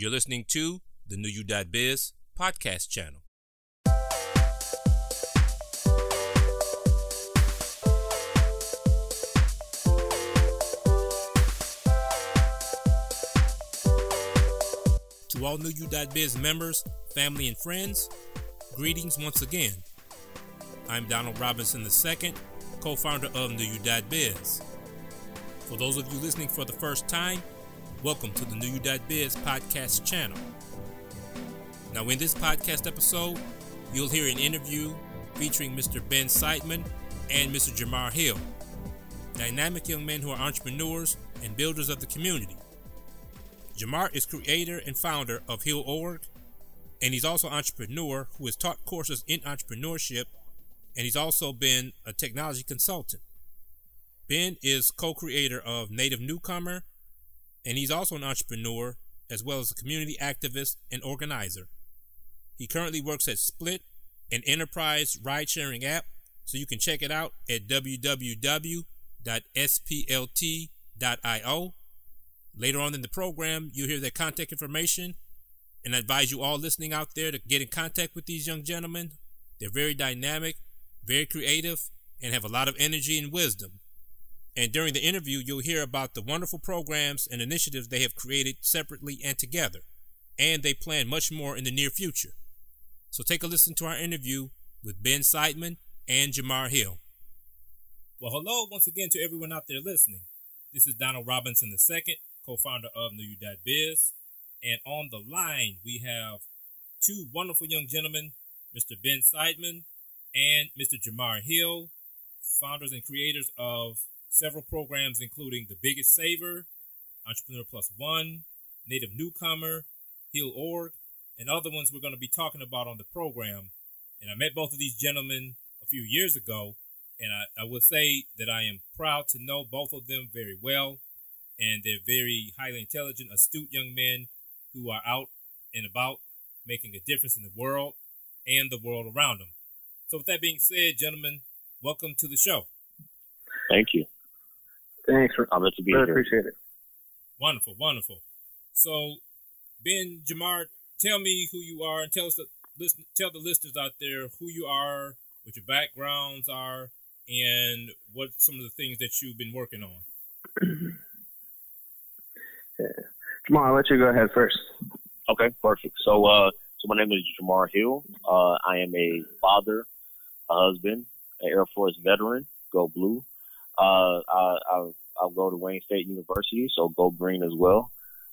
You're listening to the New You Biz podcast channel. To all New You Biz members, family, and friends, greetings once again. I'm Donald Robinson II, co founder of New You Biz. For those of you listening for the first time, Welcome to the New You Biz podcast channel. Now, in this podcast episode, you'll hear an interview featuring Mr. Ben Seidman and Mr. Jamar Hill, dynamic young men who are entrepreneurs and builders of the community. Jamar is creator and founder of Hill.org, and he's also an entrepreneur who has taught courses in entrepreneurship, and he's also been a technology consultant. Ben is co creator of Native Newcomer and he's also an entrepreneur as well as a community activist and organizer. He currently works at Split, an enterprise ride sharing app, so you can check it out at www.splt.io. Later on in the program, you'll hear their contact information, and I advise you all listening out there to get in contact with these young gentlemen. They're very dynamic, very creative, and have a lot of energy and wisdom. And during the interview, you'll hear about the wonderful programs and initiatives they have created separately and together. And they plan much more in the near future. So take a listen to our interview with Ben Seidman and Jamar Hill. Well, hello once again to everyone out there listening. This is Donald Robinson II, co founder of New You Biz. And on the line, we have two wonderful young gentlemen, Mr. Ben Seidman and Mr. Jamar Hill, founders and creators of several programs including The Biggest Saver, Entrepreneur Plus One, Native Newcomer, Heal Org, and other ones we're going to be talking about on the program. And I met both of these gentlemen a few years ago, and I, I would say that I am proud to know both of them very well. And they're very highly intelligent, astute young men who are out and about making a difference in the world and the world around them. So, with that being said, gentlemen, welcome to the show. Thank you. Thanks. For, I'm to be really here. appreciate it. Wonderful, wonderful. So, Ben Jamar, tell me who you are and tell us the listen, tell the listeners out there who you are, what your backgrounds are, and what some of the things that you've been working on. yeah. Jamar, I'll let you go ahead first. Okay, perfect. So, uh, so my name is Jamar Hill. Uh, I am a father, a husband, an Air Force veteran. Go Blue. Uh, I, I I'll go to Wayne State University, so go green as well.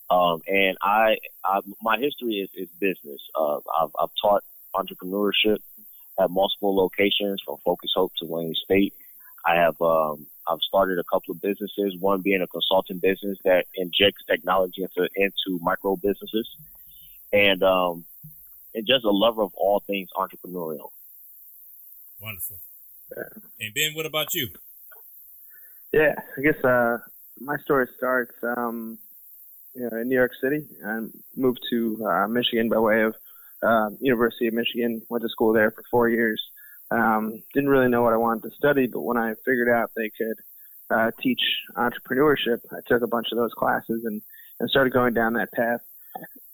Um, and I, I, my history is, is business. Uh, I've, I've taught entrepreneurship at multiple locations from Focus Hope to Wayne State. I have, um, I've started a couple of businesses, one being a consulting business that injects technology into, into micro businesses and, um, and just a lover of all things entrepreneurial. Wonderful. And Ben, what about you? Yeah, I guess uh, my story starts um, you know, in New York City. I moved to uh, Michigan by way of uh, University of Michigan. Went to school there for four years. Um, didn't really know what I wanted to study, but when I figured out they could uh, teach entrepreneurship, I took a bunch of those classes and, and started going down that path.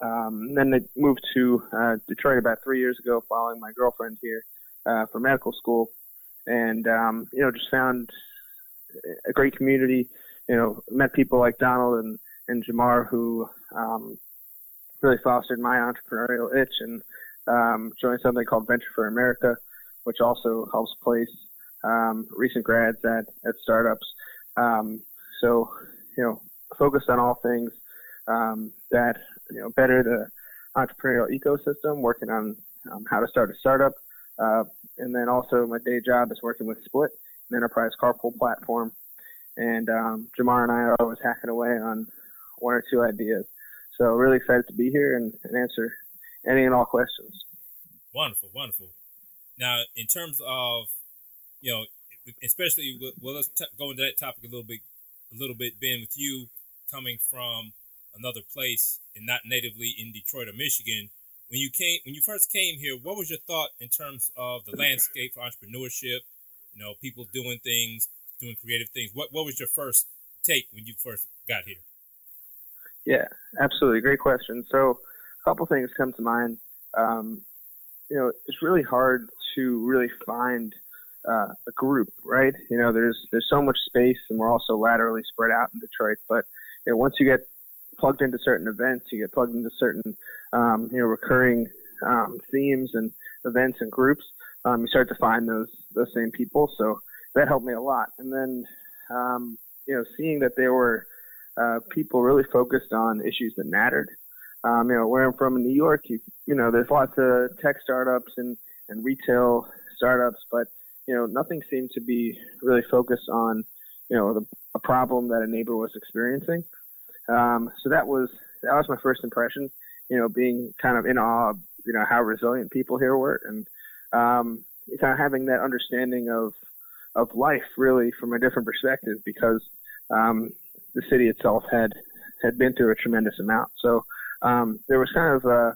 Um, then I moved to uh, Detroit about three years ago, following my girlfriend here uh, for medical school, and um, you know just found a great community. You know, met people like Donald and and Jamar who um, really fostered my entrepreneurial itch and um, joined something called Venture for America, which also helps place um, recent grads at at startups. Um, so you know, focused on all things um, that you know better the entrepreneurial ecosystem, working on um, how to start a startup, uh, and then also my day job is working with Split an enterprise carpool platform. And um, Jamar and I are always hacking away on one or two ideas. So really excited to be here and, and answer any and all questions. Wonderful, wonderful. Now, in terms of, you know, especially well, let's t- go into that topic a little bit, a little bit, Ben, with you coming from another place and not natively in Detroit or Michigan. When you came, when you first came here, what was your thought in terms of the landscape for entrepreneurship you know, people doing things, doing creative things. What what was your first take when you first got here? Yeah, absolutely. Great question. So, a couple things come to mind. Um, you know, it's really hard to really find uh, a group, right? You know, there's there's so much space, and we're also laterally spread out in Detroit. But you know, once you get plugged into certain events, you get plugged into certain um, you know recurring um, themes and events and groups. Um, you start to find those those same people. So that helped me a lot. And then um, you know, seeing that there were uh, people really focused on issues that mattered. Um, you know, where I'm from in New York, you you know, there's lots of tech startups and and retail startups, but you know, nothing seemed to be really focused on you know the, a problem that a neighbor was experiencing. Um, so that was that was my first impression. You know, being kind of in awe, of, you know, how resilient people here were, and um, kind of having that understanding of of life really from a different perspective because um, the city itself had had been through a tremendous amount. So um, there was kind of a,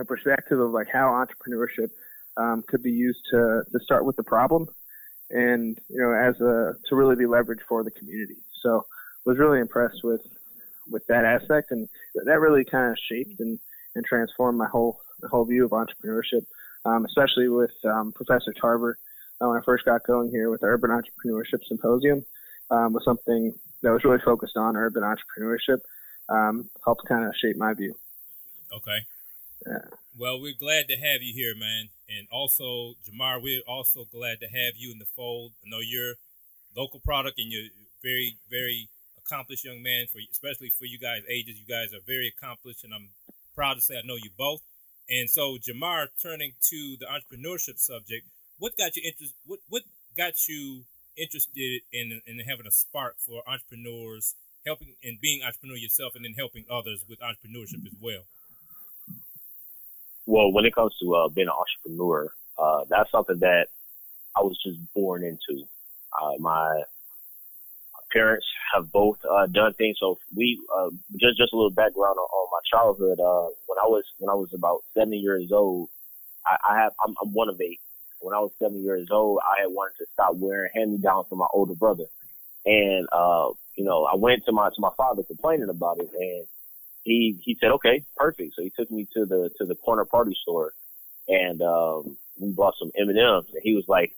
a, perspective of like how entrepreneurship um, could be used to to start with the problem, and you know as a to really be leveraged for the community. So was really impressed with with that aspect, and that really kind of shaped and and transformed my whole my whole view of entrepreneurship, um, especially with um, Professor Tarver. Uh, when I first got going here with the Urban Entrepreneurship Symposium, um, was something that was really focused on urban entrepreneurship. Um, helped kind of shape my view. Okay. Yeah. Well, we're glad to have you here, man. And also, Jamar, we're also glad to have you in the fold. I know you're local product and you're very, very accomplished young man for especially for you guys ages. You guys are very accomplished, and I'm proud to say I know you both. And so, Jamar, turning to the entrepreneurship subject, what got you interest? What what got you interested in in having a spark for entrepreneurs, helping and being entrepreneur yourself, and then helping others with entrepreneurship as well? Well, when it comes to uh, being an entrepreneur, uh, that's something that I was just born into. Uh, my parents have both uh, done things. So we uh, just just a little background on, on my childhood. Uh, when I was when I was about seven years old, I, I have I'm, I'm one of eight. When I was seven years old, I had wanted to stop wearing hand me downs from my older brother, and uh, you know I went to my to my father complaining about it, and he he said okay, perfect. So he took me to the to the corner party store, and um, we bought some M and M's, and he was like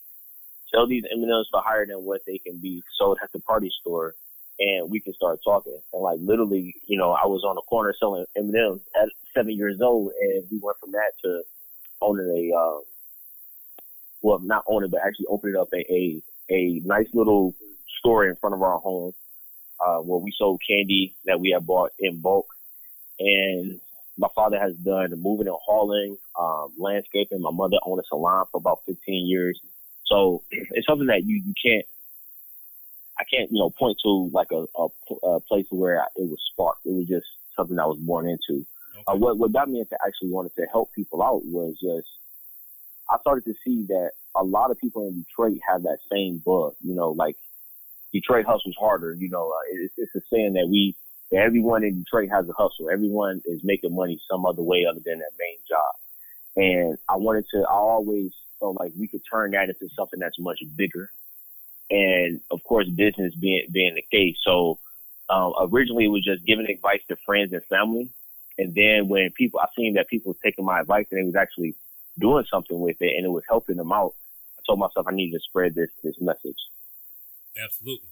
sell these M&Ms for higher than what they can be sold at the party store, and we can start talking. And like literally, you know, I was on the corner selling M&Ms at seven years old, and we went from that to owning a, uh, well, not owning, but actually opening up a, a a nice little store in front of our home, uh, where we sold candy that we had bought in bulk. And my father has done moving and hauling, um, landscaping. My mother owned a salon for about 15 years. So it's something that you, you can't, I can't, you know, point to like a, a, a place where it was sparked. It was just something I was born into. Okay. Uh, what, what got me into actually wanting to help people out was just, I started to see that a lot of people in Detroit have that same bug, you know, like Detroit hustles harder. You know, uh, it's, it's a saying that we, that everyone in Detroit has a hustle. Everyone is making money some other way other than that main job. And I wanted to, I always so like we could turn that into something that's much bigger. And of course, business being being the case. So um, originally, it was just giving advice to friends and family. And then when people, I seen that people were taking my advice and they was actually doing something with it, and it was helping them out. I told myself I needed to spread this this message. Absolutely.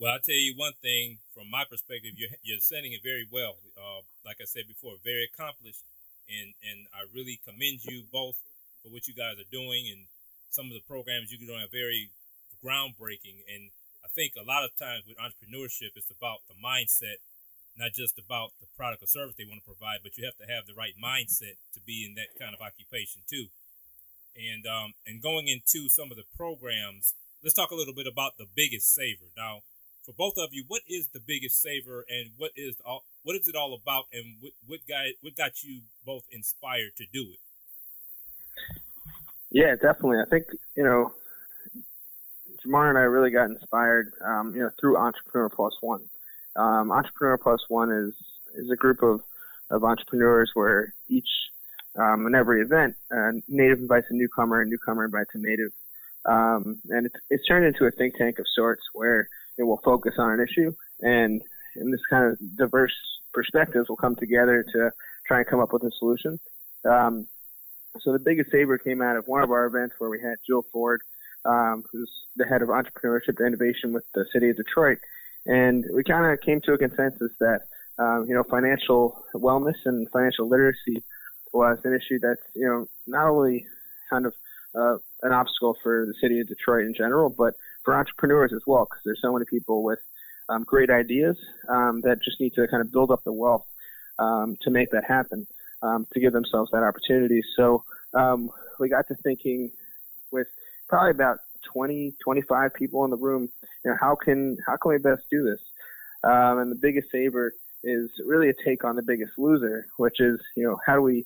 Well, I'll tell you one thing from my perspective, you're, you're setting it very well. Uh, like I said before, very accomplished, and and I really commend you both for what you guys are doing and some of the programs you're doing are very groundbreaking. And I think a lot of times with entrepreneurship, it's about the mindset, not just about the product or service they want to provide, but you have to have the right mindset to be in that kind of occupation too. And um, and going into some of the programs, let's talk a little bit about the biggest saver. Now, for both of you, what is the biggest saver, and what is all, what is it all about, and what what guy what got you both inspired to do it? Yeah, definitely. I think you know, Jamar and I really got inspired, um, you know, through Entrepreneur Plus One. Um, Entrepreneur Plus One is is a group of of entrepreneurs where each um, every event, uh, native invites a newcomer, and newcomer invites a native, um, and it's, it's turned into a think tank of sorts where it will focus on an issue and in this kind of diverse perspectives will come together to try and come up with a solution. Um, so the biggest saver came out of one of our events where we had Jill Ford, um, who's the head of entrepreneurship and innovation with the city of Detroit, and we kind of came to a consensus that um, you know financial wellness and financial literacy was an issue that's you know not only kind of uh, an obstacle for the city of Detroit in general, but for entrepreneurs as well, because there's so many people with um, great ideas um, that just need to kind of build up the wealth um, to make that happen, um, to give themselves that opportunity. So um, we got to thinking with probably about 20, 25 people in the room, you know, how can how can we best do this? Um, and the biggest saver is really a take on the biggest loser, which is you know how do we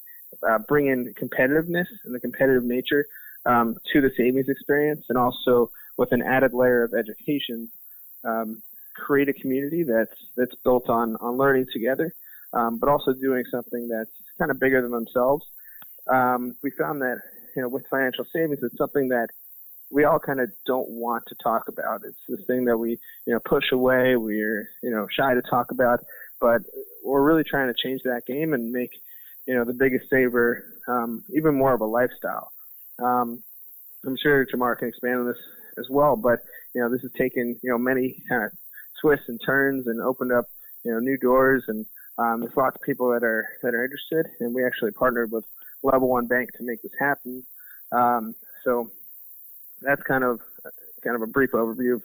uh, bring in competitiveness and the competitive nature to the savings experience, and also with an added layer of education, um, create a community that's that's built on on learning together, um, but also doing something that's kind of bigger than themselves. Um, we found that you know with financial savings, it's something that we all kind of don't want to talk about. It's this thing that we you know push away. We're you know shy to talk about, but we're really trying to change that game and make you know the biggest saver um, even more of a lifestyle. Um, I'm sure Jamar can expand on this as well, but you know this has taken you know many kind of twists and turns and opened up you know new doors and um, there's lots of people that are that are interested. And we actually partnered with Level One Bank to make this happen. Um, so that's kind of kind of a brief overview of,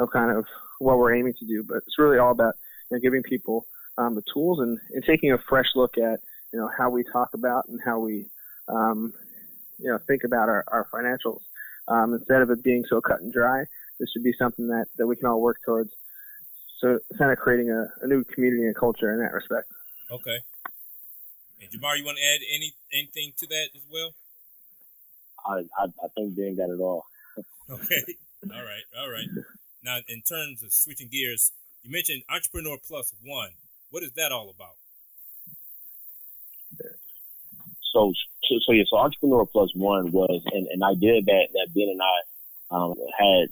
of kind of what we're aiming to do, but it's really all about you know, giving people um, the tools and, and taking a fresh look at you know how we talk about and how we um, you know think about our, our financials um, instead of it being so cut and dry. This should be something that, that we can all work towards. So kind of creating a, a new community and culture in that respect. Okay. And Jamar, you want to add any anything to that as well? I I, I think Dan got it all. okay. All right. All right. Now, in terms of switching gears, you mentioned Entrepreneur Plus One. What is that all about? So, so, so yeah, so Entrepreneur Plus One was an, idea that, that Ben and I um, had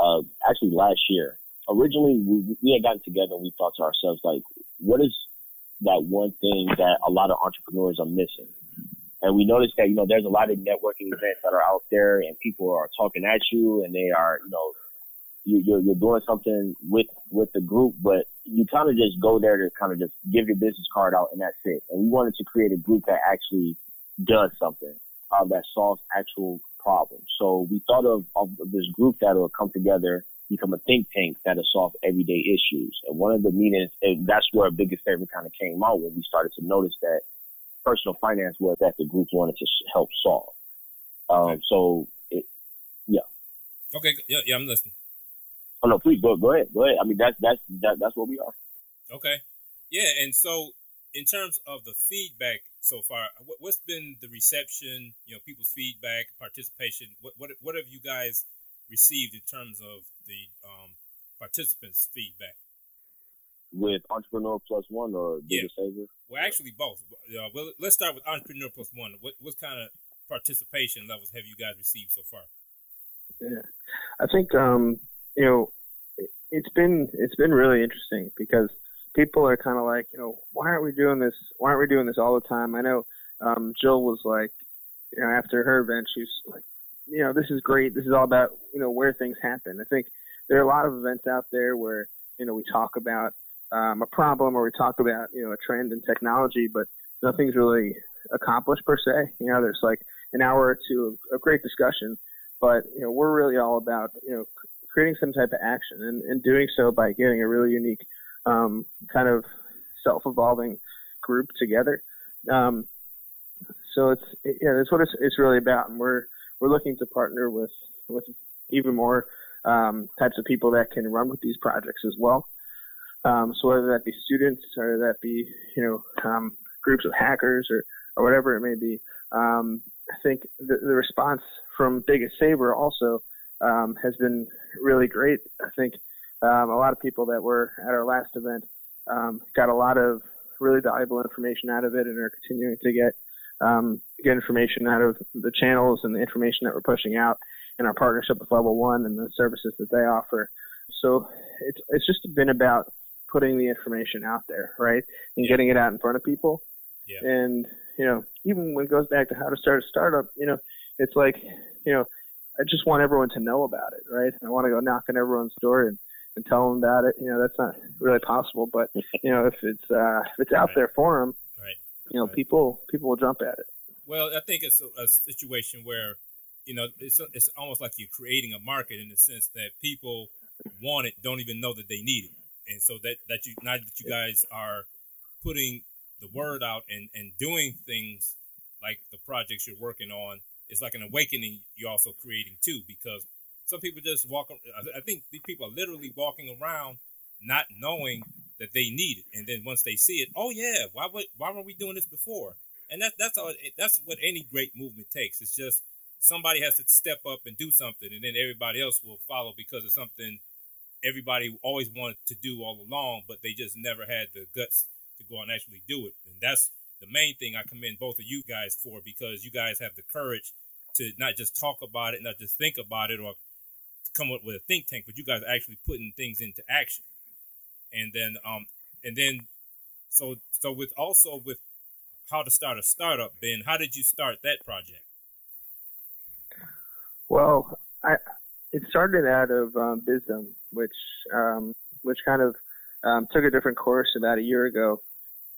uh, actually last year. Originally, we, we had gotten together and we thought to ourselves, like, what is that one thing that a lot of entrepreneurs are missing? And we noticed that, you know, there's a lot of networking events that are out there and people are talking at you and they are, you know, you, are you're doing something with, with the group, but you kind of just go there to kind of just give your business card out and that's it. And we wanted to create a group that actually does something, um, that solves actual problems. So we thought of, of this group that will come together, become a think tank that'll solve everyday issues. And one of the meetings, and that's where biggest saver kind of came out when we started to notice that personal finance was that the group wanted to help solve. Um, okay. so it, yeah. Okay. Yeah. Yeah. I'm listening. Oh no, please go go ahead. Go ahead. I mean that's that's that, that's what we are. Okay. Yeah, and so in terms of the feedback so far, what, has been the reception? You know, people's feedback, participation. What what what have you guys received in terms of the um, participants' feedback? With Entrepreneur Plus One or Bigger yeah. Saver? Well, actually both. Uh, well, let's start with Entrepreneur Plus One. What what kind of participation levels have you guys received so far? Yeah, I think um, you know, it's been it's been really interesting because people are kind of like, you know, why aren't we doing this? Why aren't we doing this all the time? I know um, Jill was like, you know, after her event, she's like, you know, this is great. This is all about you know where things happen. I think there are a lot of events out there where you know we talk about um, a problem or we talk about you know a trend in technology, but nothing's really accomplished per se. You know, there's like an hour or two of, of great discussion, but you know we're really all about you know creating some type of action and, and doing so by getting a really unique um, kind of self-evolving group together. Um, so it's it, yeah, that's what it's, it's really about, and we're we're looking to partner with with even more um, types of people that can run with these projects as well. Um, so whether that be students or that be you know um, groups of hackers or or whatever it may be, um, I think the, the response from Biggest Saver also um, has been really great. I think um, a lot of people that were at our last event um, got a lot of really valuable information out of it and are continuing to get um, get information out of the channels and the information that we're pushing out in our partnership with Level One and the services that they offer. So it's it's just been about putting the information out there, right, and getting it out in front of people. Yeah. And you know, even when it goes back to how to start a startup, you know, it's like, you know, I just want everyone to know about it, right? I want to go knock on everyone's door and, and tell them about it. You know, that's not really possible, but you know, if it's uh, if it's out Right. there for them, Right. you know, Right. people people will jump at it. Well, I think it's a, a situation where, you know, it's it's almost like you're creating a market in the sense that people want it, don't even know that they need it, and so that that you now that you guys are putting the word out and and doing things like the projects you're working on, it's like an awakening you're also creating too, because some people just walk. I- think these people are literally walking around not knowing that they need it, and then once they see it, oh yeah, why would why were we doing this before? and that, that's all. That's what any great movement takes. It's just somebody has to step up and do something, and then everybody else will follow because it's something everybody always wanted to do all along, but they just never had the guts to go and actually do it. And that's the main thing I commend both of you guys for because you guys have the courage to not just talk about it, not just think about it, or come up with a think tank, but you guys are actually putting things into action. And then, um, and then, so so with also with how to start a startup, Ben. How did you start that project? Well, I it started out of um, which um, which kind of um, took a different course about a year ago,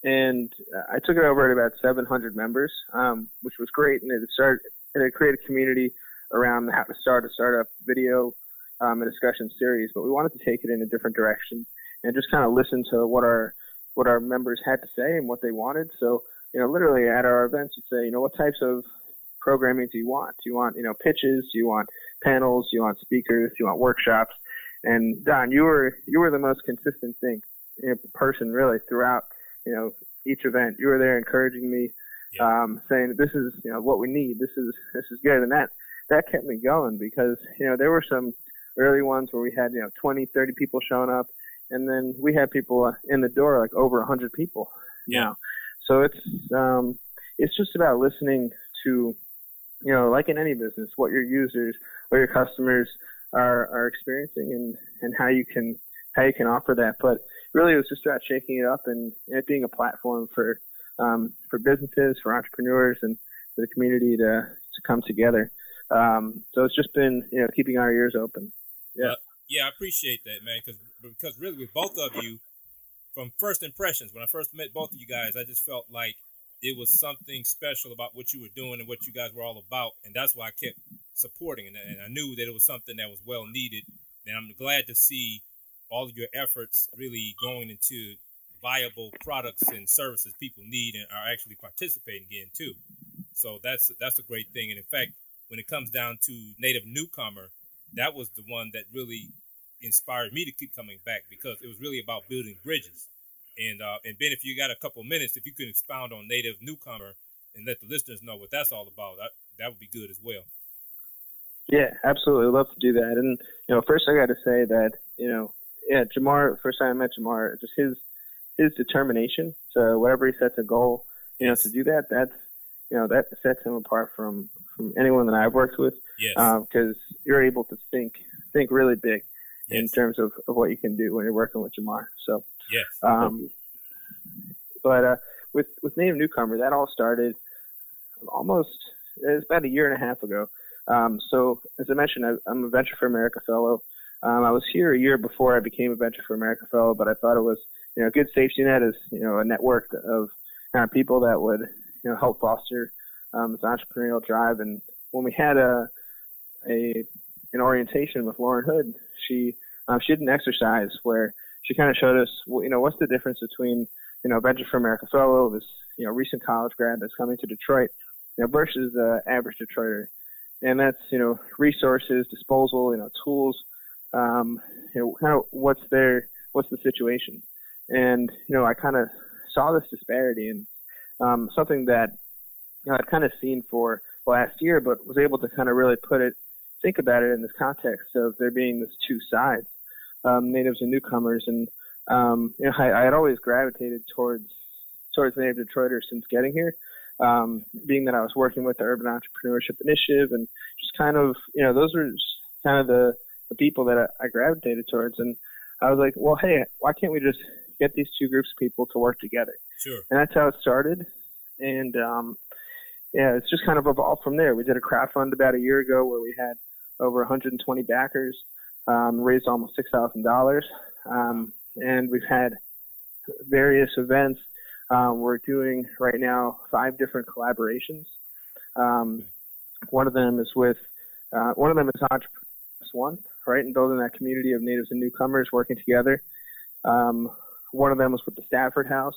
and I took it over at about 700 members, um, which was great, and it started and it created a community around how to start a startup video um, and discussion series. But we wanted to take it in a different direction and just kind of listen to what our what our members had to say and what they wanted. So you know, literally at our events, you'd say, you know, what types of programming do you want? Do you want, you know, pitches? Do you want panels? Do you want speakers? Do you want workshops? And Don, you were you were the most consistent thing, you know, person really throughout, you know, each event. You were there encouraging me, Yeah. um, saying this is you know what we need. This is this is good, and that that kept me going because you know there were some early ones where we had you know 20, 30 people showing up, and then we had people uh, in the door like over 100 people Yeah. now. So it's um, it's just about listening to, you know, like in any business, what your users, what your customers are are experiencing, and and how you can how you can offer that. But really, it was just about shaking it up and it being a platform for um, for businesses, for entrepreneurs, and for the community to to come together. Um, so it's just been you know keeping our ears open. Yeah, yeah, I appreciate that, man. Because because really, with both of you, from first impressions, when I first met both of you guys, I just felt like it was something special about what you were doing and what you guys were all about, and that's why I kept supporting. And, and I knew that it was something that was well needed. And I'm glad to see all of your efforts really going into viable products and services people need and are actually participating in too. So that's that's a great thing. And in fact, when it comes down to native newcomer, that was the one that really inspired me to keep coming back because it was really about building bridges. And uh, and Ben, if you got a couple minutes, if you could expound on native newcomer and let the listeners know what that's all about, that, that would be good as well. Yeah, absolutely. I'd love to do that. And you know, first I got to say that you know, yeah, Jamar. First time I met Jamar, just his his determination to whatever he sets a goal, you know, to do that. That's you know that sets him apart from from anyone that I've worked with Yes. because you're able to think think really big in terms of, of what you can do when you're working with Jamar. So, Yes. um, but uh, with with Native Newcomer, that all started almost it's about a year and a half ago. Um, so, as I mentioned, I, I'm a Venture for America fellow. Um, I was here a year before I became a Venture for America fellow, but I thought it was you know a good safety net is you know a network of kind of people that would you know help foster um, this entrepreneurial drive. And when we had a a an orientation with Lauren Hood, she um, she did an exercise where she kind of showed us, you know, what's the difference between, you know, Venture for America fellow, this, you know, recent college grad that's coming to Detroit, you know, versus the average Detroiter. And that's, you know, resources, disposal, you know, tools, um, you know, kind of what's their, what's the situation. And, you know, I kind of saw this disparity and um, something that, you know, I'd kind of seen for last year, but was able to kind of really put it, think about it in this context of there being this two sides um, natives and newcomers, and um, you know, I, I had always gravitated towards towards native Detroiters since getting here. Um, being that I was working with the Urban Entrepreneurship Initiative, and just kind of, you know, those were kind of the, the people that I, I gravitated towards. And I was like, well, hey, why can't we just get these two groups of people to work together. Sure. And that's how it started. And um, yeah, it's just kind of evolved from there. We did a crowdfund about a year ago where we had over 120 backers, um, raised almost six thousand um, dollars, and we've had various events. Um, we're doing right now five different collaborations. Um, one of them is with uh, one of them is Entrepreneurs One, right, and building that community of natives and newcomers working together. Um, one of them was with the Stafford House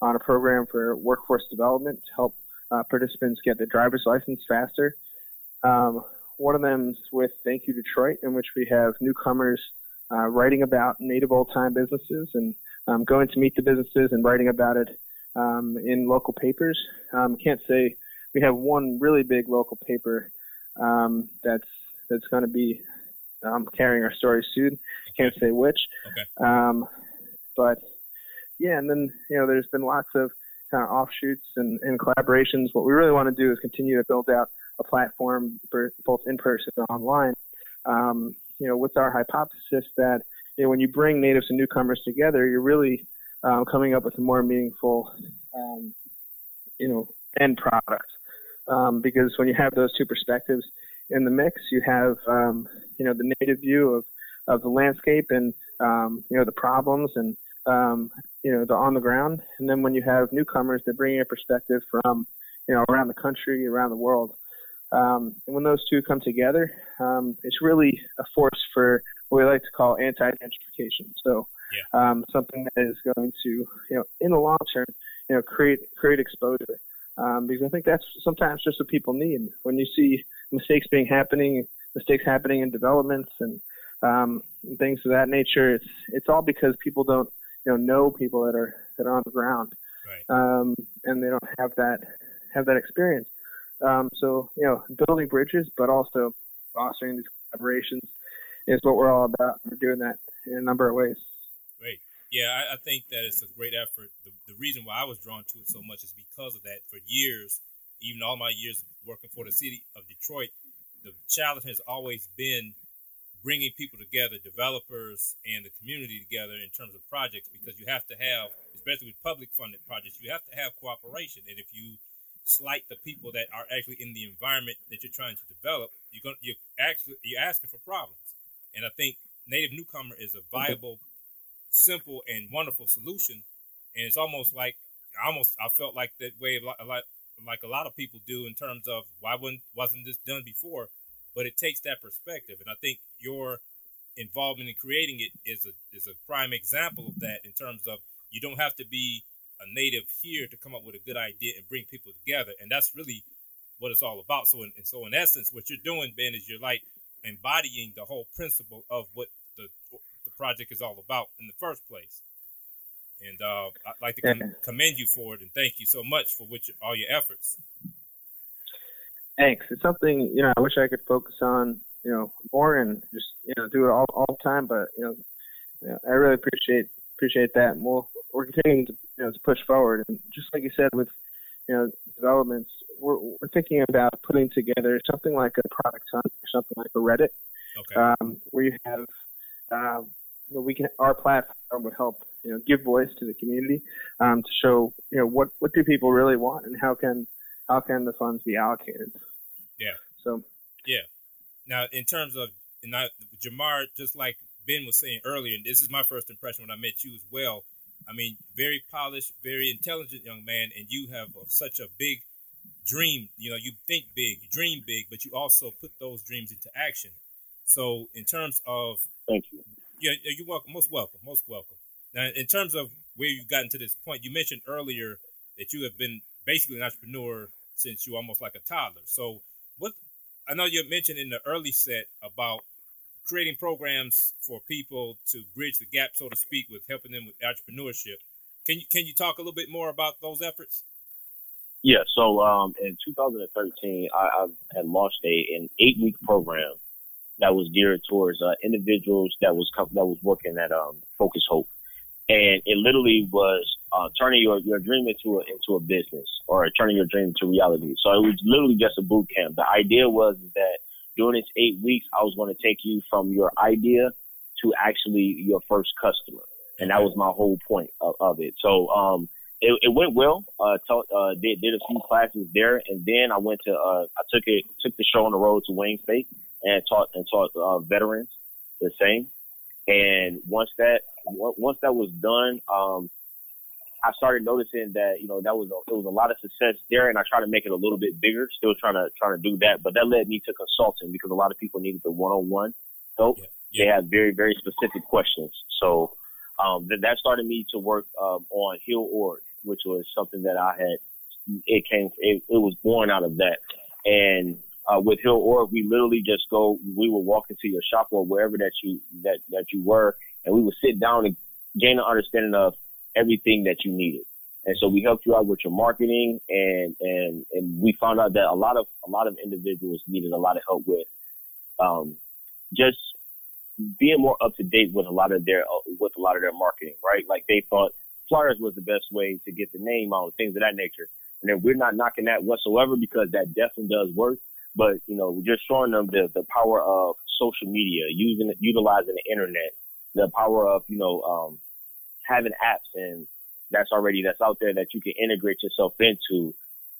on a program for workforce development to help uh, participants get their driver's license faster. Um, one of them is with Thank You Detroit, in which we have newcomers uh, writing about native old time businesses and um, going to meet the businesses and writing about it um, in local papers. Um, can't say we have one really big local paper um, that's that's going to be um, carrying our story soon. Can't say which. Okay. Um, but yeah, and then you know there's been lots of kind of offshoots and, and collaborations. What we really want to do is continue to build out a platform both in person and online. Um, you know, with our hypothesis that you know when you bring natives and newcomers together, you're really um, coming up with a more meaningful, um, you know, end product. Um, because when you have those two perspectives in the mix, you have um, you know the native view of of the landscape and um, you know the problems and um, you know the on the ground, and then when you have newcomers that bring a perspective from you know around the country, around the world. Um, and when those two come together, um, it's really a force for what we like to call anti-gentrification. So yeah. um, something that is going to, you know, in the long term, you know, create create exposure. Um, because I think that's sometimes just what people need. When you see mistakes being happening, mistakes happening in developments and, um, and things of that nature, it's it's all because people don't, you know, know people that are that are on the ground, right. um, and they don't have that have that experience. Um, so you know, building bridges, but also fostering these collaborations is what we're all about. We're doing that in a number of ways. Great. Yeah, I, I, think that it's a great effort. The, the reason why I was drawn to it so much is because of that. For years, even all my years working for the city of Detroit, the challenge has always been bringing people together, developers and the community together in terms of projects, because you have to have, especially with public funded projects, you have to have cooperation. And if you slight the people that are actually in the environment that you're trying to develop, you're going you're actually you're asking for problems. And I think native newcomer is a viable simple and wonderful solution. And it's almost like almost I felt like that way a lot, a lot like a lot of people do in terms of why wasn't wasn't this done before? But it takes that perspective, and I think your involvement in creating it is a is a prime example of that. In terms of you don't have to be a native here to come up with a good idea and bring people together, and that's really what it's all about. So, in, so in essence, what you're doing, Ben, is you're like embodying the whole principle of what the the project is all about in the first place. And uh, I'd like to com- commend you for it and thank you so much for which all your efforts. Thanks. It's something you know I wish I could focus on you know more and just you know do it all all the time. But you know, you know I really appreciate appreciate that. And we'll we're continuing to know to push forward. And just like you said with you know developments, we're we're thinking about putting together something like a product hunt or something like a Reddit, okay. um, where you have uh, you know, we can our platform would help you know give voice to the community um, to show you know what what do people really want and how can how can the funds be allocated. Yeah. So. Yeah. Now, in terms of and I, Jamar, just like Ben was saying earlier, and this is my first impression when I met you as well. I mean, very polished, very intelligent young man, and you have such a big dream. You know, you think big, you dream big, but you also put those dreams into action. So, in terms of thank you, yeah, you're welcome. Most welcome. Most welcome. Now, in terms of where you've gotten to this point, you mentioned earlier that you have been basically an entrepreneur since you were almost like a toddler. So, what I know you mentioned in the early set about creating programs for people to bridge the gap, so to speak, with helping them with entrepreneurship. Can you can you talk a little bit more about those efforts? Yeah. So, um, in 2013, I, I had launched a an eight week program that was geared towards uh, individuals that was that was working at um, Focus Hope, and it literally was uh, turning your, your dream into a into a business or turning your dream into reality. So it was literally just a boot camp. The idea was that during this eight weeks, I was going to take you from your idea to actually your first customer. and that was my whole point of, of it. So um, it, it went well. Uh, taught, uh, did did a few classes there, and then I went to uh, I took it took the show on the road to Wayne State and taught and taught uh, veterans the same. And once that once that was done, um, I started noticing that you know that was a, it was a lot of success there, and I tried to make it a little bit bigger. Still trying to trying to do that, but that led me to consulting because a lot of people needed the one on one help. Yeah. Yeah. They had very very specific questions, so um, that, that started me to work um, on Hill Org, which was something that I had. It came. It, it was born out of that, and uh, with Heal Org, we literally just go. We would walk into your shop or wherever that you that that you were, and we would sit down and gain an understanding of everything that you needed. And so we helped you out with your marketing, and and and we found out that a lot of a lot of individuals needed a lot of help with um, just being more up to date with a lot of their with a lot of their marketing, right? Like they thought flyers was the best way to get the name out, things of that nature. And then we're not knocking that whatsoever because that definitely does work. But you know, we're just showing them the the power of social media, using utilizing the internet, the power of you know um, having apps and that's already that's out there that you can integrate yourself into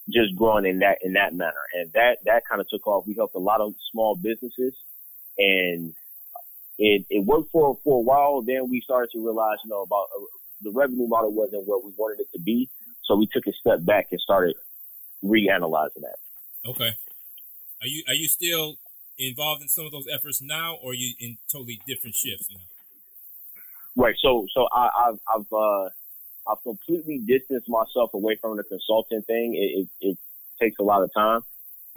just growing in that in that manner. And that that kind of took off. We helped a lot of small businesses and it it worked for for a while. Then we started to realize you know about uh, the revenue model wasn't what we wanted it to be. So we took a step back and started reanalyzing that. Okay. Are you are you still involved in some of those efforts now or are you in totally different shifts now Right. So so I, have I've uh, I've completely distanced myself away from the consulting thing. It, it, it takes a lot of time,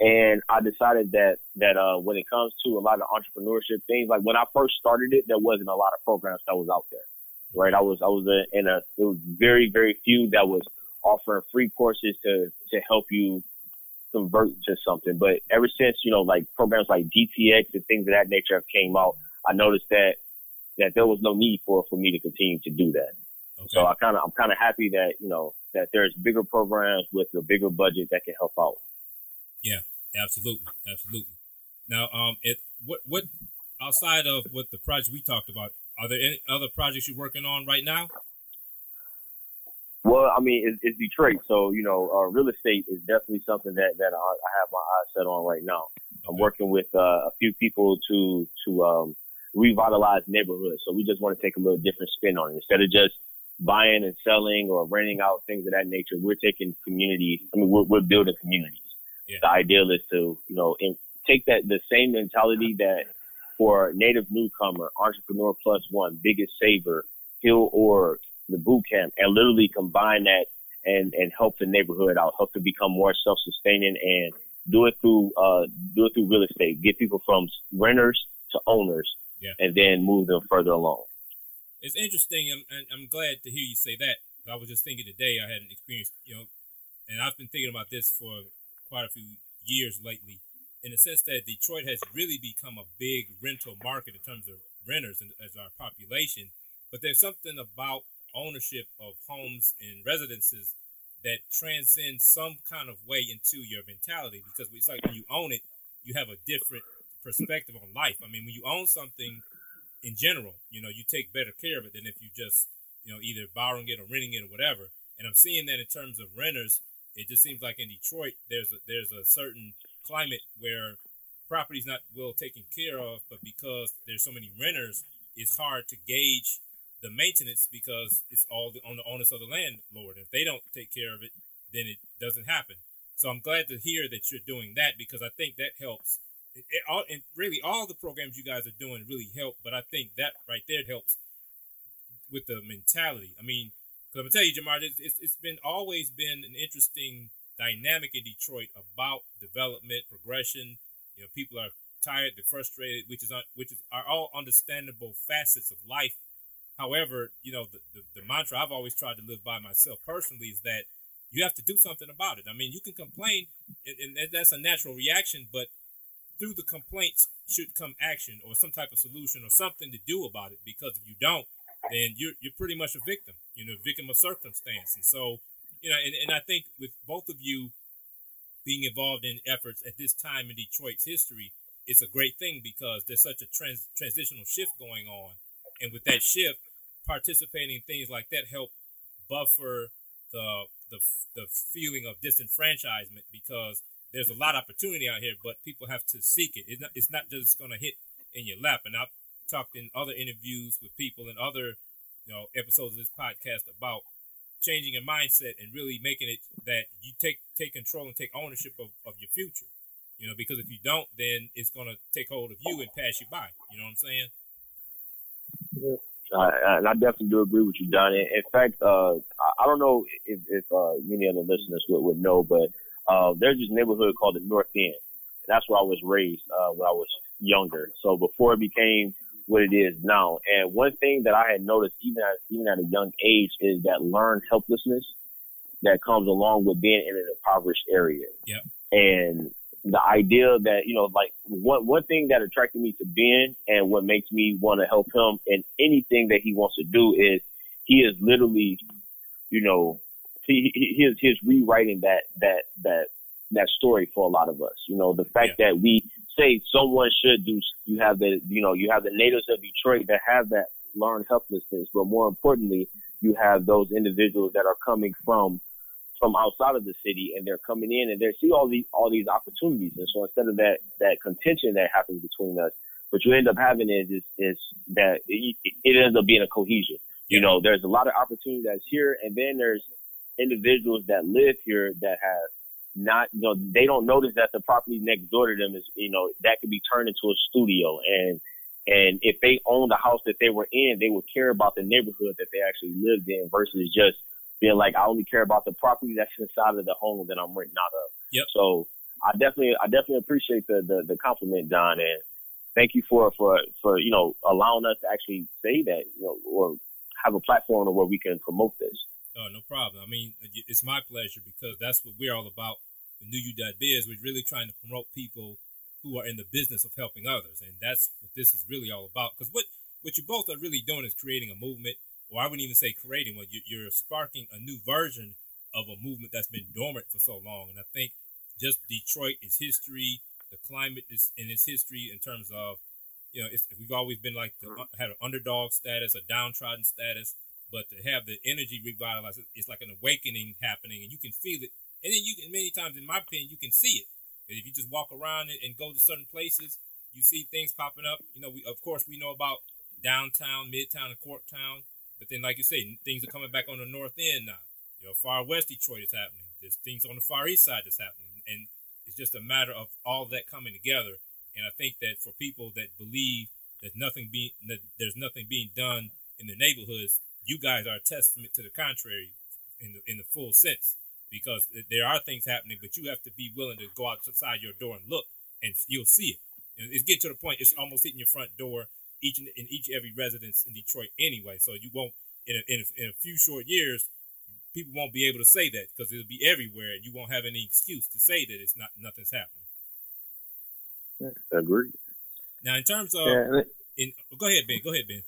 and I decided that that uh, when it comes to a lot of entrepreneurship things, like when I first started it, there wasn't a lot of programs that was out there. Right. I was I was in a it was very very few that was offering free courses to to help you convert to something. But ever since you know like programs like DTX and things of that nature have came out, I noticed that that there was no need for for me to continue to do that. Okay. So I kind of I'm kind of happy that you know that there's bigger programs with a bigger budget that can help out. Yeah, absolutely, absolutely. Now, um, it what what outside of what the project we talked about, are there any other projects you're working on right now? Well, I mean, it's, it's Detroit, so you know, uh, real estate is definitely something that that I, I have my eyes set on right now. Okay. I'm working with uh, a few people to to um, revitalize neighborhoods. So we just want to take a little different spin on it. Instead of just buying and selling or renting out things of that nature, we're taking communities. I mean, we're, we're building communities. Yeah. The ideal is to, you know, in, take that, the same mentality that for native newcomer, entrepreneur plus one, biggest saver, Hill Org, the boot camp, and literally combine that and, and help the neighborhood out, help to become more self-sustaining and do it through, uh, do it through real estate, get people from renters to owners yeah. and then move them further along. It's interesting, and I'm, I'm, glad to hear you say that. I was just thinking today, I had an experience, you know, and I've been thinking about this for quite a few years lately, in the sense that Detroit has really become a big rental market in terms of renters and as our population. But there's something about ownership of homes and residences that transcends some kind of way into your mentality because it's like when you own it, you have a different perspective on life. I mean, when you own something in general, you know, you take better care of it than if you just, you know, either borrowing it or renting it or whatever. And I'm seeing that in terms of renters. It just seems like in Detroit, there's a, there's a certain climate where property's not well taken care of, but because there's so many renters, it's hard to gauge the maintenance because it's all on the onus of the landlord. If they don't take care of it, then it doesn't happen. So I'm glad to hear that you're doing that because I think that helps it, it, all, and really all the programs you guys are doing really help. But I think that right there helps with the mentality. I mean, because I'm gonna tell you, Jamar, it's, it's, it's been always been an interesting dynamic in Detroit about development, progression. You know, people are tired, they're frustrated, which is uh, which is are all understandable facets of life. However, you know, the, the, the mantra I've always tried to live by myself personally is that you have to do something about it. I mean, you can complain, and, and that's a natural reaction, but through the complaints should come action or some type of solution or something to do about it. Because if you don't, then you're you're pretty much a victim, you know, victim of circumstance. And so, you know, and, and I think with both of you being involved in efforts at this time in Detroit's history, it's a great thing because there's such a trans- transitional shift going on. And with that shift, participating in things like that help buffer the the the feeling of disenfranchisement because there's a lot of opportunity out here, but people have to seek it. It's not, it's not just going to hit in your lap. And I've talked in other interviews with people and other you know episodes of this podcast about changing your mindset and really making it that you take take control and take ownership of, of your future. You know, because if you don't, then it's gonna take hold of you and pass you by. You know what I'm saying? Yeah. And I definitely do agree with you, Don. In, fact, uh, I, I, don't know if, if uh, many of the listeners would, would know, but uh, there's this neighborhood called the North End. And that's where I was raised uh, when I was younger. So before it became what it is now. And one thing that I had noticed even at even at a young age is that learned helplessness that comes along with being in an impoverished area. Yep. And the idea that, you know, like one one thing that attracted me to Ben and what makes me want to help him in anything that he wants to do is he is literally, you know, he, he is he's rewriting that that that that story for a lot of us. You know, the fact yeah. that we say someone should do. You have the, you know, you have the natives of Detroit that have that learned helplessness, but more importantly, you have those individuals that are coming from from outside of the city and they're coming in and they see all these all these opportunities. And so instead of that that contention that happens between us, what you end up having is is, is that it, it ends up being a cohesion. You know, there's a lot of opportunity that's here, and then there's individuals that live here that have not, you know, they don't notice that the property next door to them is, you know, that could be turned into a studio. And, and if they own the house that they were in, they would care about the neighborhood that they actually lived in versus just being like, I only care about the property that's inside of the home that I'm renting out of. Yep. So I definitely, I definitely appreciate the, the, the compliment, Don. And thank you for, for, for, you know, allowing us to actually say that, you know, or have a platform where we can promote this. Oh, no problem. I mean, uh, it's my pleasure because that's what we're all about with New You Biz. We're really trying to promote people who are in the business of helping others, and that's what this is really all about. Because what what you both are really doing is creating a movement, or I wouldn't even say creating one. You're sparking a new version of a movement that's been dormant for so long, and I think just Detroit is history. The climate is in its history in terms of, you know, we've always been like the, uh-huh. had an underdog status, a downtrodden status but to have the energy revitalized, it's like an awakening happening, and you can feel it. And then you can many times, in my opinion, you can see it. And if you just walk around and go to certain places, you see things popping up. You know, we of course we know about downtown, midtown, and Corktown, but then like you say, things are coming back on the north end now. You know, far west Detroit is happening. There's things on the far east side that's happening, and it's just a matter of all that coming together. And I think that for people that believe that nothing being that there's nothing being done in the neighborhoods, you guys are a testament to the contrary in the in the full sense because there are things happening, but you have to be willing to go outside your door and look, and you'll see it. It's getting to the point; it's almost hitting your front door each in, in each every residence in Detroit anyway. So you won't in a, in a, in a few short years, people won't be able to say that because it'll be everywhere, and you won't have any excuse to say that it's not nothing's happening. Agreed. Now, in terms of, yeah, in, go ahead, Ben. Go ahead, Ben.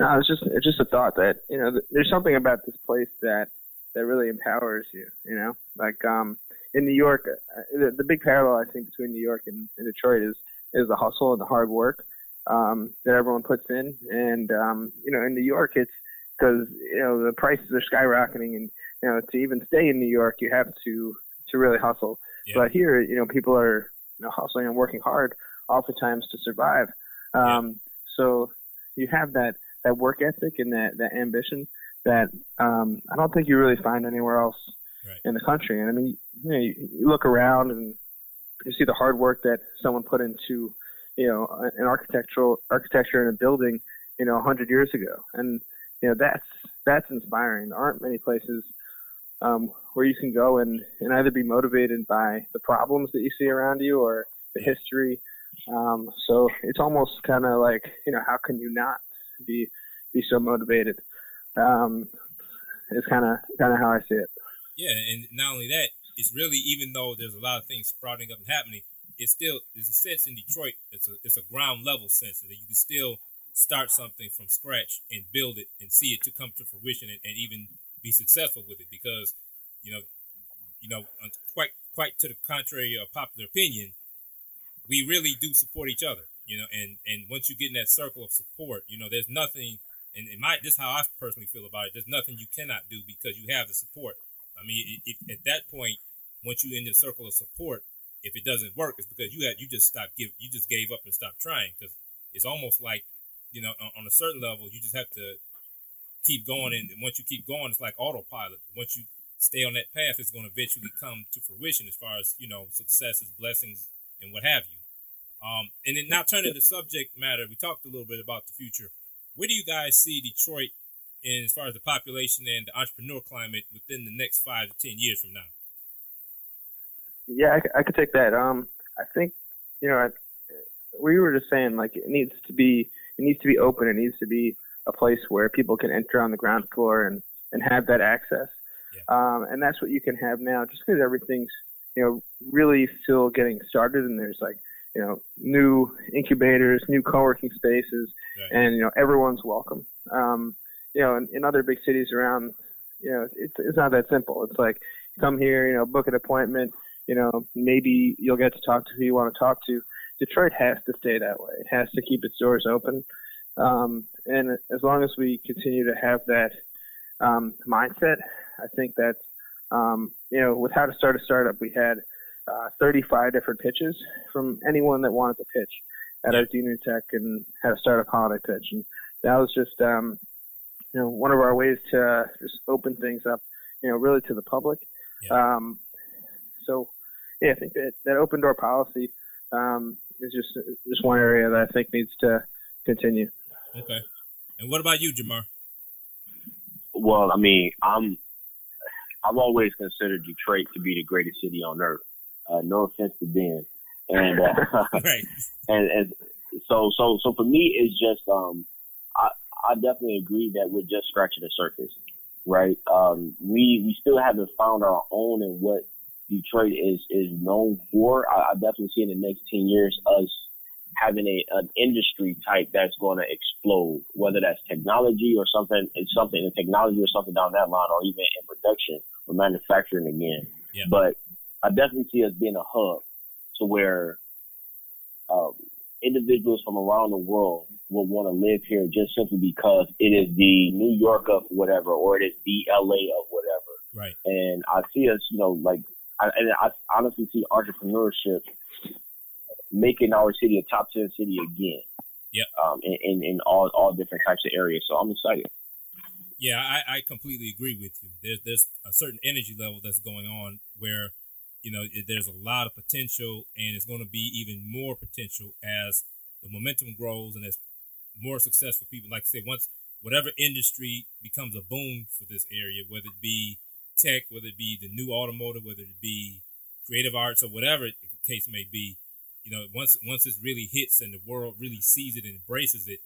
No, it's just it's just a thought that you know there's something about this place that that really empowers you. You know, like um in New York, uh, the, the big parallel I think between New York and, and Detroit is is the hustle and the hard work um, that everyone puts in. And um, you know, in New York, it's because you know the prices are skyrocketing, and you know to even stay in New York, you have to to really hustle. Yeah. But here, you know, people are you know hustling and working hard oftentimes to survive. Um, yeah. So you have that that work ethic and that that ambition that um, I don't think you really find anywhere else right. in the country. And I mean, you, know, you, you look around and you see the hard work that someone put into, you know, an architectural architecture in a building, you know, 100 years ago, and you know that's that's inspiring. There aren't many places um, where you can go and, and either be motivated by the problems that you see around you or the history. Um, so it's almost kind of like, you know, how can you not be be so motivated. Um, it's kind of kind of how I see it. Yeah, and not only that, it's really even though there's a lot of things sprouting up and happening, it's still there's a sense in Detroit. It's a it's a ground level sense that you can still start something from scratch and build it and see it to come to fruition and, and even be successful with it because you know you know quite quite to the contrary of popular opinion we really do support each other you know and and once you get in that circle of support you know there's nothing and it might this is how I personally feel about it. There's nothing you cannot do because you have the support. I mean, it, it, at that point, once you're in the circle of support, if it doesn't work, it's because you had you just stopped give you just gave up and stopped trying because it's almost like you know on, on, a certain level you just have to keep going and once you keep going it's like autopilot once you stay on that path it's going to eventually come to fruition as far as you know successes blessings and what have you um, and then now turning to subject matter we talked a little bit about the future where do you guys see detroit in as far as the population and the entrepreneur climate within the next five to ten years from now yeah, I, I could take that. Um, I think you know, I, we were just saying like it needs to be it needs to be open. It needs to be a place where people can enter on the ground floor and and have that access. Yeah. Um, and that's what you can have now, just because everything's you know really still getting started, and there's like you know new incubators, new co-working spaces, right. and you know everyone's welcome. Um, you know, in, in other big cities around, you know, it's it's not that simple. It's like come here, you know, book an appointment, you know, maybe you'll get to talk to who you want to talk to. Detroit has to stay that way. It has to keep its doors open. Um, and as long as we continue to have that um, mindset, I think that's, um, you know, with how to start a startup, we had uh, 35 different pitches from anyone that wanted to pitch at our junior tech and had a startup holiday pitch. And that was just, um, you know, one of our ways to uh, just open things up, you know, really to the public. Yeah. Um, so yeah, I think that that open door policy um, is just just one area that I think needs to continue. Okay. And what about you, Jamar? Well, I mean, I'm I've always considered Detroit to be the greatest city on earth. Uh, no offense to Ben, and uh, right. and and so so so for me, it's just um, I I definitely agree that we're just scratching the surface, right? Um, we we still haven't found our own and what Detroit is is known for. I, I definitely see in the next ten years us having a an industry type that's going to explode, whether that's technology or something, it's something in technology or something down that line, or even in production or manufacturing again. Yeah. But I definitely see us being a hub to where um, individuals from around the world will want to live here just simply because it is the New York of whatever, or it is the LA of whatever. Right. And I see us, you know, like I, and I honestly see entrepreneurship making our city a top ten city again. Yeah. Um, in, in, in all all different types of areas. So I'm excited. Yeah, I, I completely agree with you. There's there's a certain energy level that's going on where, you know, there's a lot of potential, and it's going to be even more potential as the momentum grows and as more successful people, like I say, once whatever industry becomes a boom for this area, whether it be tech, whether it be the new automotive, whether it be creative arts or whatever the case may be, you know, once once it really hits and the world really sees it and embraces it,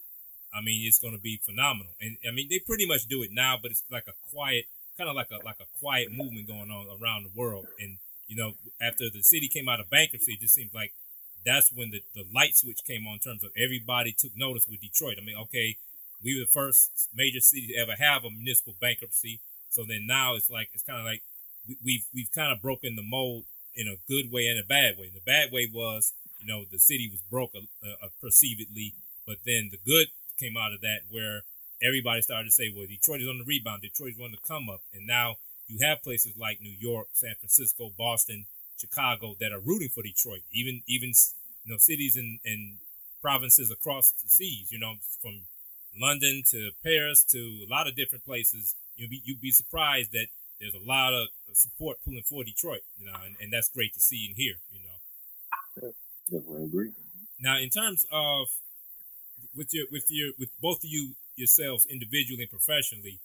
I mean, it's going to be phenomenal. And I mean, they pretty much do it now, but it's like a quiet, kind of like a like a quiet movement going on around the world. And you know, after the city came out of bankruptcy, it just seems like that's when the, the light switch came on in terms of everybody took notice with Detroit. I mean, okay, we were the first major city to ever have a municipal bankruptcy. So then now it's like it's kind of like we, we've we've kind of broken the mold in a good way and a bad way. The bad way was you know the city was broke uh, uh, perceivedly, but then the good came out of that where everybody started to say, well, Detroit is on the rebound. Detroit is on the come up, and now you have places like New York, San Francisco, Boston, Chicago that are rooting for Detroit. Even even you know cities and and provinces across the seas. You know from London to Paris to a lot of different places you'd be you'd be surprised that there's a lot of support pulling for Detroit, you know, and, and that's great to see and hear, you know. Definitely agree. Now, in terms of with your with your with both of you yourselves individually and professionally,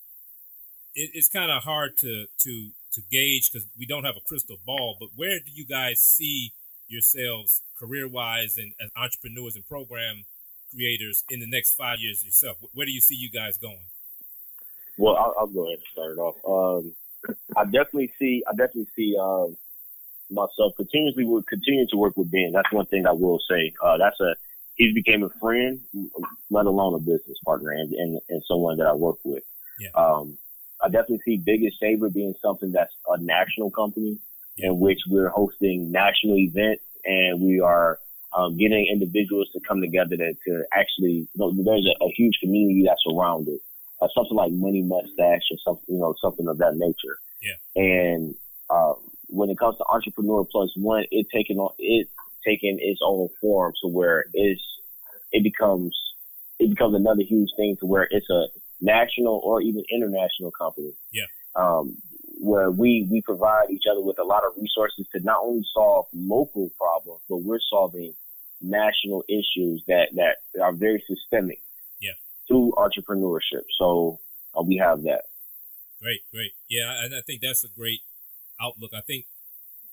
it, it's kind of hard to to to gauge because we don't have a crystal ball. But where do you guys see yourselves career wise and as entrepreneurs and program creators in the next five years yourself? Where do you see you guys going? Well, I'll, I'll, go ahead and start it off. Um, I definitely see, I definitely see uh, myself continuously would continue to work with Ben. That's one thing I will say. Uh, that's a he's became a friend, let alone a business partner, and and, and someone that I work with. Yeah. Um, I definitely see Biggest Saver being something that's a national company in which we're hosting national events and we are um, getting individuals to come together to, to actually, you know, there's a, a huge community that's around it uh, something like Money Mustache or something, you know, something of that nature. Yeah. And um, when it comes to Entrepreneur Plus One, it taking on it taking its own form to where it's it becomes it becomes another huge thing to where it's a national or even international company. Yeah. Um, where we we provide each other with a lot of resources to not only solve local problems, but we're solving national issues that that are very systemic. Yeah. Through entrepreneurship, so uh, we have that. Great, great. Yeah, and I think that's a great outlook. I think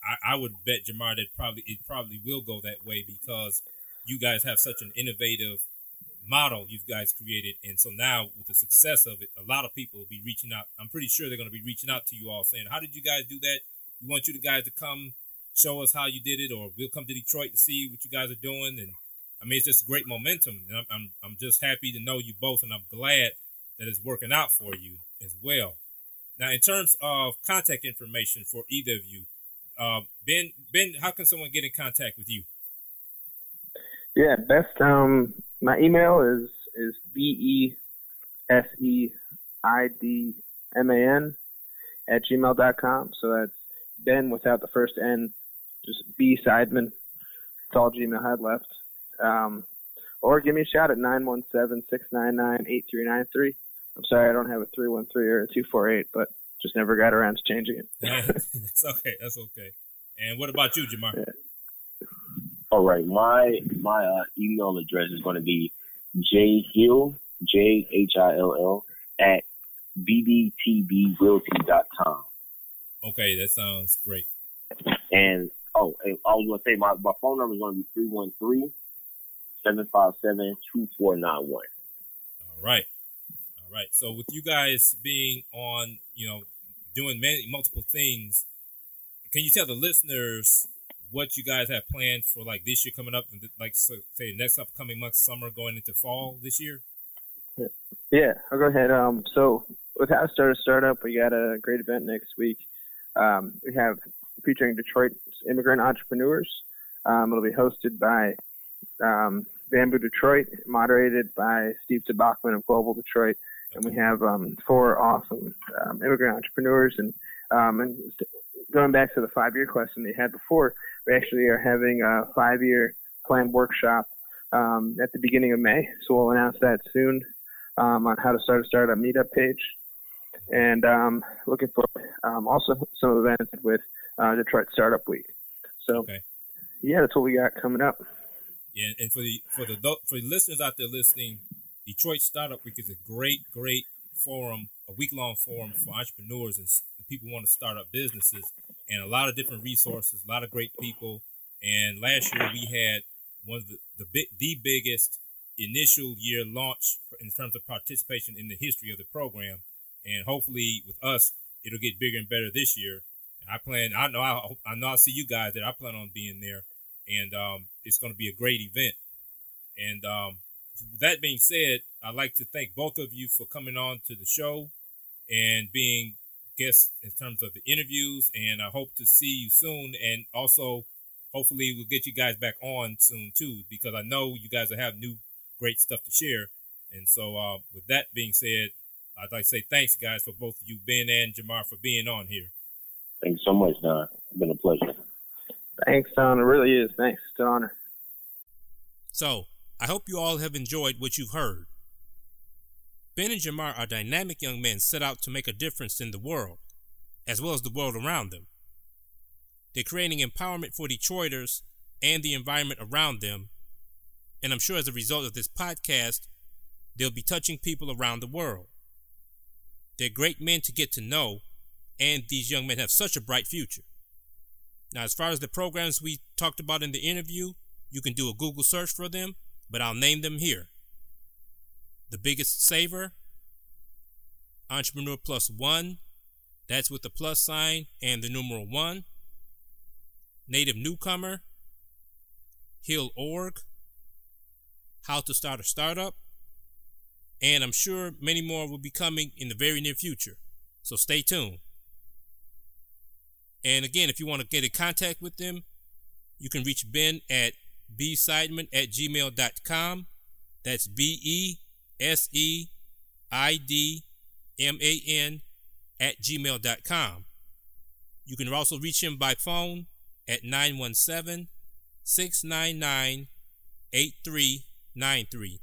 I, I would bet Jamar that probably it probably will go that way because you guys have such an innovative model you guys created, and so now with the success of it, a lot of people will be reaching out. I'm pretty sure they're going to be reaching out to you all saying, "How did you guys do that? We want you guys to come show us how you did it, or we'll come to Detroit to see what you guys are doing." And I mean, it's just great momentum, and I'm I'm, I'm just happy to know you both, and I'm glad that it's working out for you as well. Now, in terms of contact information for either of you, uh, Ben, Ben, how can someone get in contact with you? Yeah, best. Um, my email is is b e s e i d m a n at gmail dot com. So that's Ben without the first N, just B Seidman. It's all Gmail had left. Um, or give me a shout at 917 699 8393. I'm sorry, I don't have a 313 or a 248, but just never got around to changing it. that's okay. That's okay. And what about you, Jamar? Yeah. All right, my my uh, email address is going to be jhill j h i l l at bbtbrealty.com. Okay, that sounds great. And oh, I was going to say my, my phone number is going to be 313 757 2491. All right. All right. So with you guys being on, you know, doing many multiple things, can you tell the listeners what you guys have planned for like this year coming up, like so, say next upcoming month, summer going into fall this year? Yeah, I'll go ahead. Um, so with How to Start a Startup, we got a great event next week. Um, we have featuring Detroit immigrant entrepreneurs. Um, it'll be hosted by um, Bamboo Detroit, moderated by Steve Tobocman of Global Detroit, and we have um, four awesome um, immigrant entrepreneurs. And um, and going back to the five-year question they had before, we actually are having a five-year plan workshop um, at the beginning of May. So we'll announce that soon um, on how to start a startup meetup page. And um, looking for um, also some events with uh, Detroit Startup Week. So, okay. yeah, that's what we got coming up. Yeah, and for the for the for the listeners out there listening, Detroit Startup Week is a great, great forum, a week long forum for entrepreneurs and people want to start up businesses, and a lot of different resources, a lot of great people. And last year we had one of the the, big, the biggest initial year launch in terms of participation in the history of the program, and hopefully with us it'll get bigger and better this year. I plan. I know. I, I know. I'll see you guys there. I plan on being there, and um, it's going to be a great event. And um, that being said, I'd like to thank both of you for coming on to the show and being guests in terms of the interviews. And I hope to see you soon. And also, hopefully, we'll get you guys back on soon too, because I know you guys will have new great stuff to share. And so, uh, with that being said, I'd like to say thanks, guys, for both of you, Ben and Jamar, for being on here. Thanks so much, Don. It's been a pleasure. Thanks, Don. It really is. Thanks. It's an honor. So, I hope you all have enjoyed what you've heard. Ben and Jamar are dynamic young men set out to make a difference in the world, as well as the world around them. They're creating empowerment for Detroiters and the environment around them, and I'm sure as a result of this podcast, they'll be touching people around the world. They're great men to get to know, and these young men have such a bright future. Now, as far as the programs we talked about in the interview, you can do a Google search for them but I'll name them here. The biggest saver, Entrepreneur Plus One, that's with the plus sign and the numeral one. Native Newcomer, Hill Org, How to Start a Startup, and I'm sure many more will be coming in the very near future. So stay tuned. And again, if you want to get in contact with them, you can reach Ben at bseidman at gmail.com. That's B E S E idman at gmail.com. You can also reach him by phone at 917 699 8393.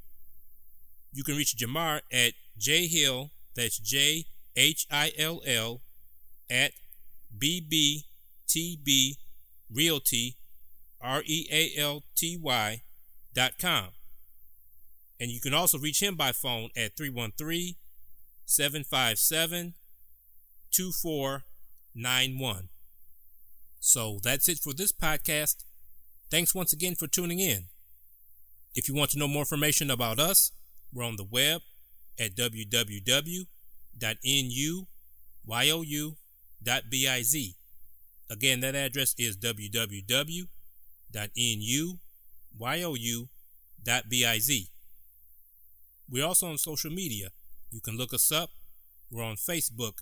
You can reach Jamar at jhill, that's J H I L L, at BBTB Realty, R E A L T Y, dot com. And you can also reach him by phone at 313 757 2491. So that's it for this podcast. Thanks once again for tuning in. If you want to know more information about us, we're on the web at www.nuyou.biz. Again, that address is www.nuyou.biz. We're also on social media. You can look us up. We're on Facebook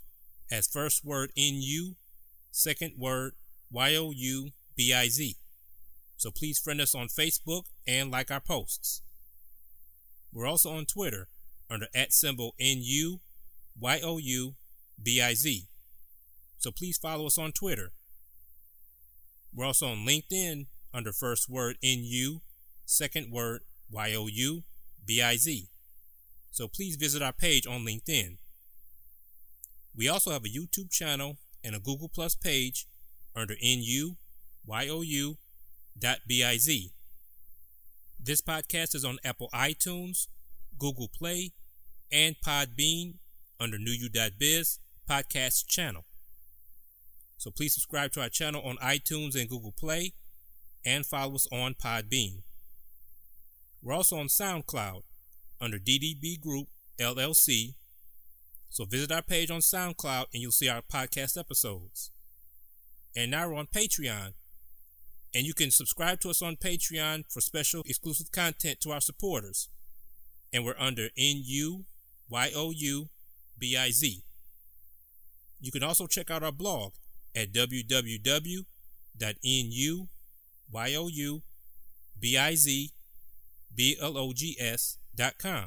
as first word NU, second word Y O U B I Z. So please friend us on Facebook and like our posts. We're also on Twitter under at symbol NU Y O U B I Z. So please follow us on Twitter. We're also on LinkedIn under first word NU, second word Y O U B I Z. So please visit our page on LinkedIn. We also have a YouTube channel and a Google Plus page under NU YOU biz. This podcast is on Apple iTunes, Google Play, and Podbean under newyou.biz podcast channel. So please subscribe to our channel on iTunes and Google Play and follow us on Podbean. We're also on SoundCloud under DDB Group LLC. So visit our page on SoundCloud and you'll see our podcast episodes. And now we're on Patreon. And you can subscribe to us on Patreon for special exclusive content to our supporters. And we're under NU YOU BIZ. You can also check out our blog at www.nuyoubiz com.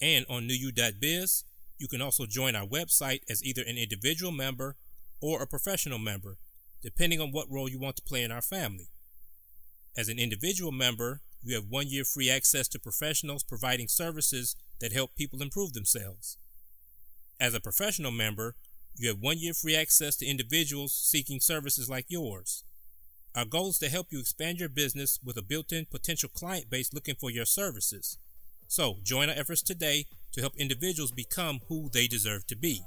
And on newyou.biz, you can also join our website as either an individual member or a professional member, depending on what role you want to play in our family. As an individual member, you have one year free access to professionals providing services that help people improve themselves. As a professional member, you have one year free access to individuals seeking services like yours. Our goal is to help you expand your business with a built in potential client base looking for your services. So, join our efforts today to help individuals become who they deserve to be.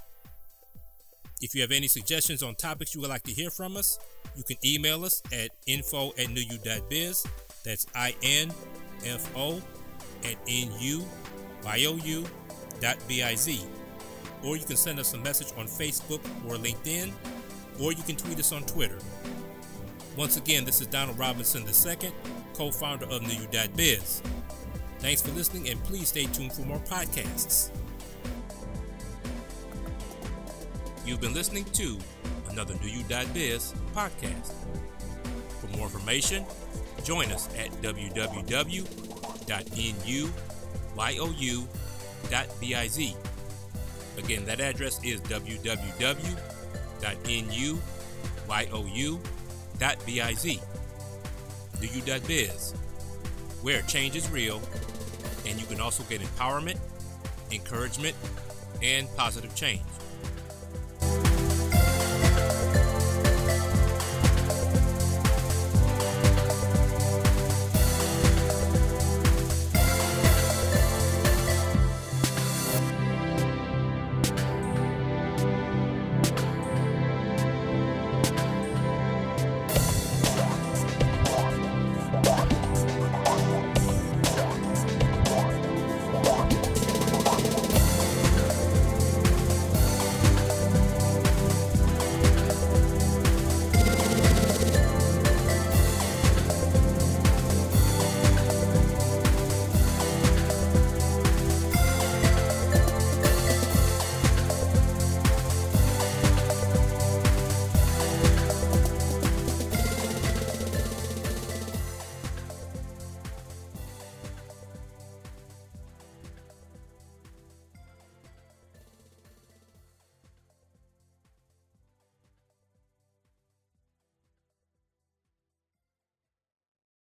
If you have any suggestions on topics you would like to hear from us, you can email us at info at newyou.biz. That's I-N-F-O at N-U-Y-O-U dot B-I-Z. Or you can send us a message on Facebook or LinkedIn, or you can tweet us on Twitter. Once again, this is Donald Robinson II, co-founder of newyou.biz. Thanks for listening, and please stay tuned for more podcasts. You've been listening to another newyou.biz podcast. For more information, join us at www.nuyou.biz. Again, that address is www.nuyou.biz. Newyou.biz, where change is real, and you can also get empowerment, encouragement, and positive change.